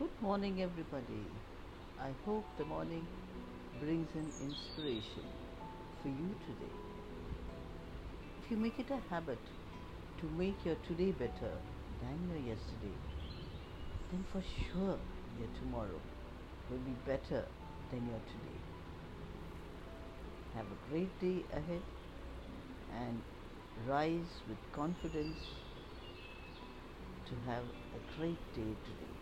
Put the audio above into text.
Good morning, everybody. I hope the morning brings an inspiration for you today. If you make it a habit to make your today better than your yesterday, then for sure your tomorrow will be better than your today. Have a great day ahead and rise with confidence to have a great day today.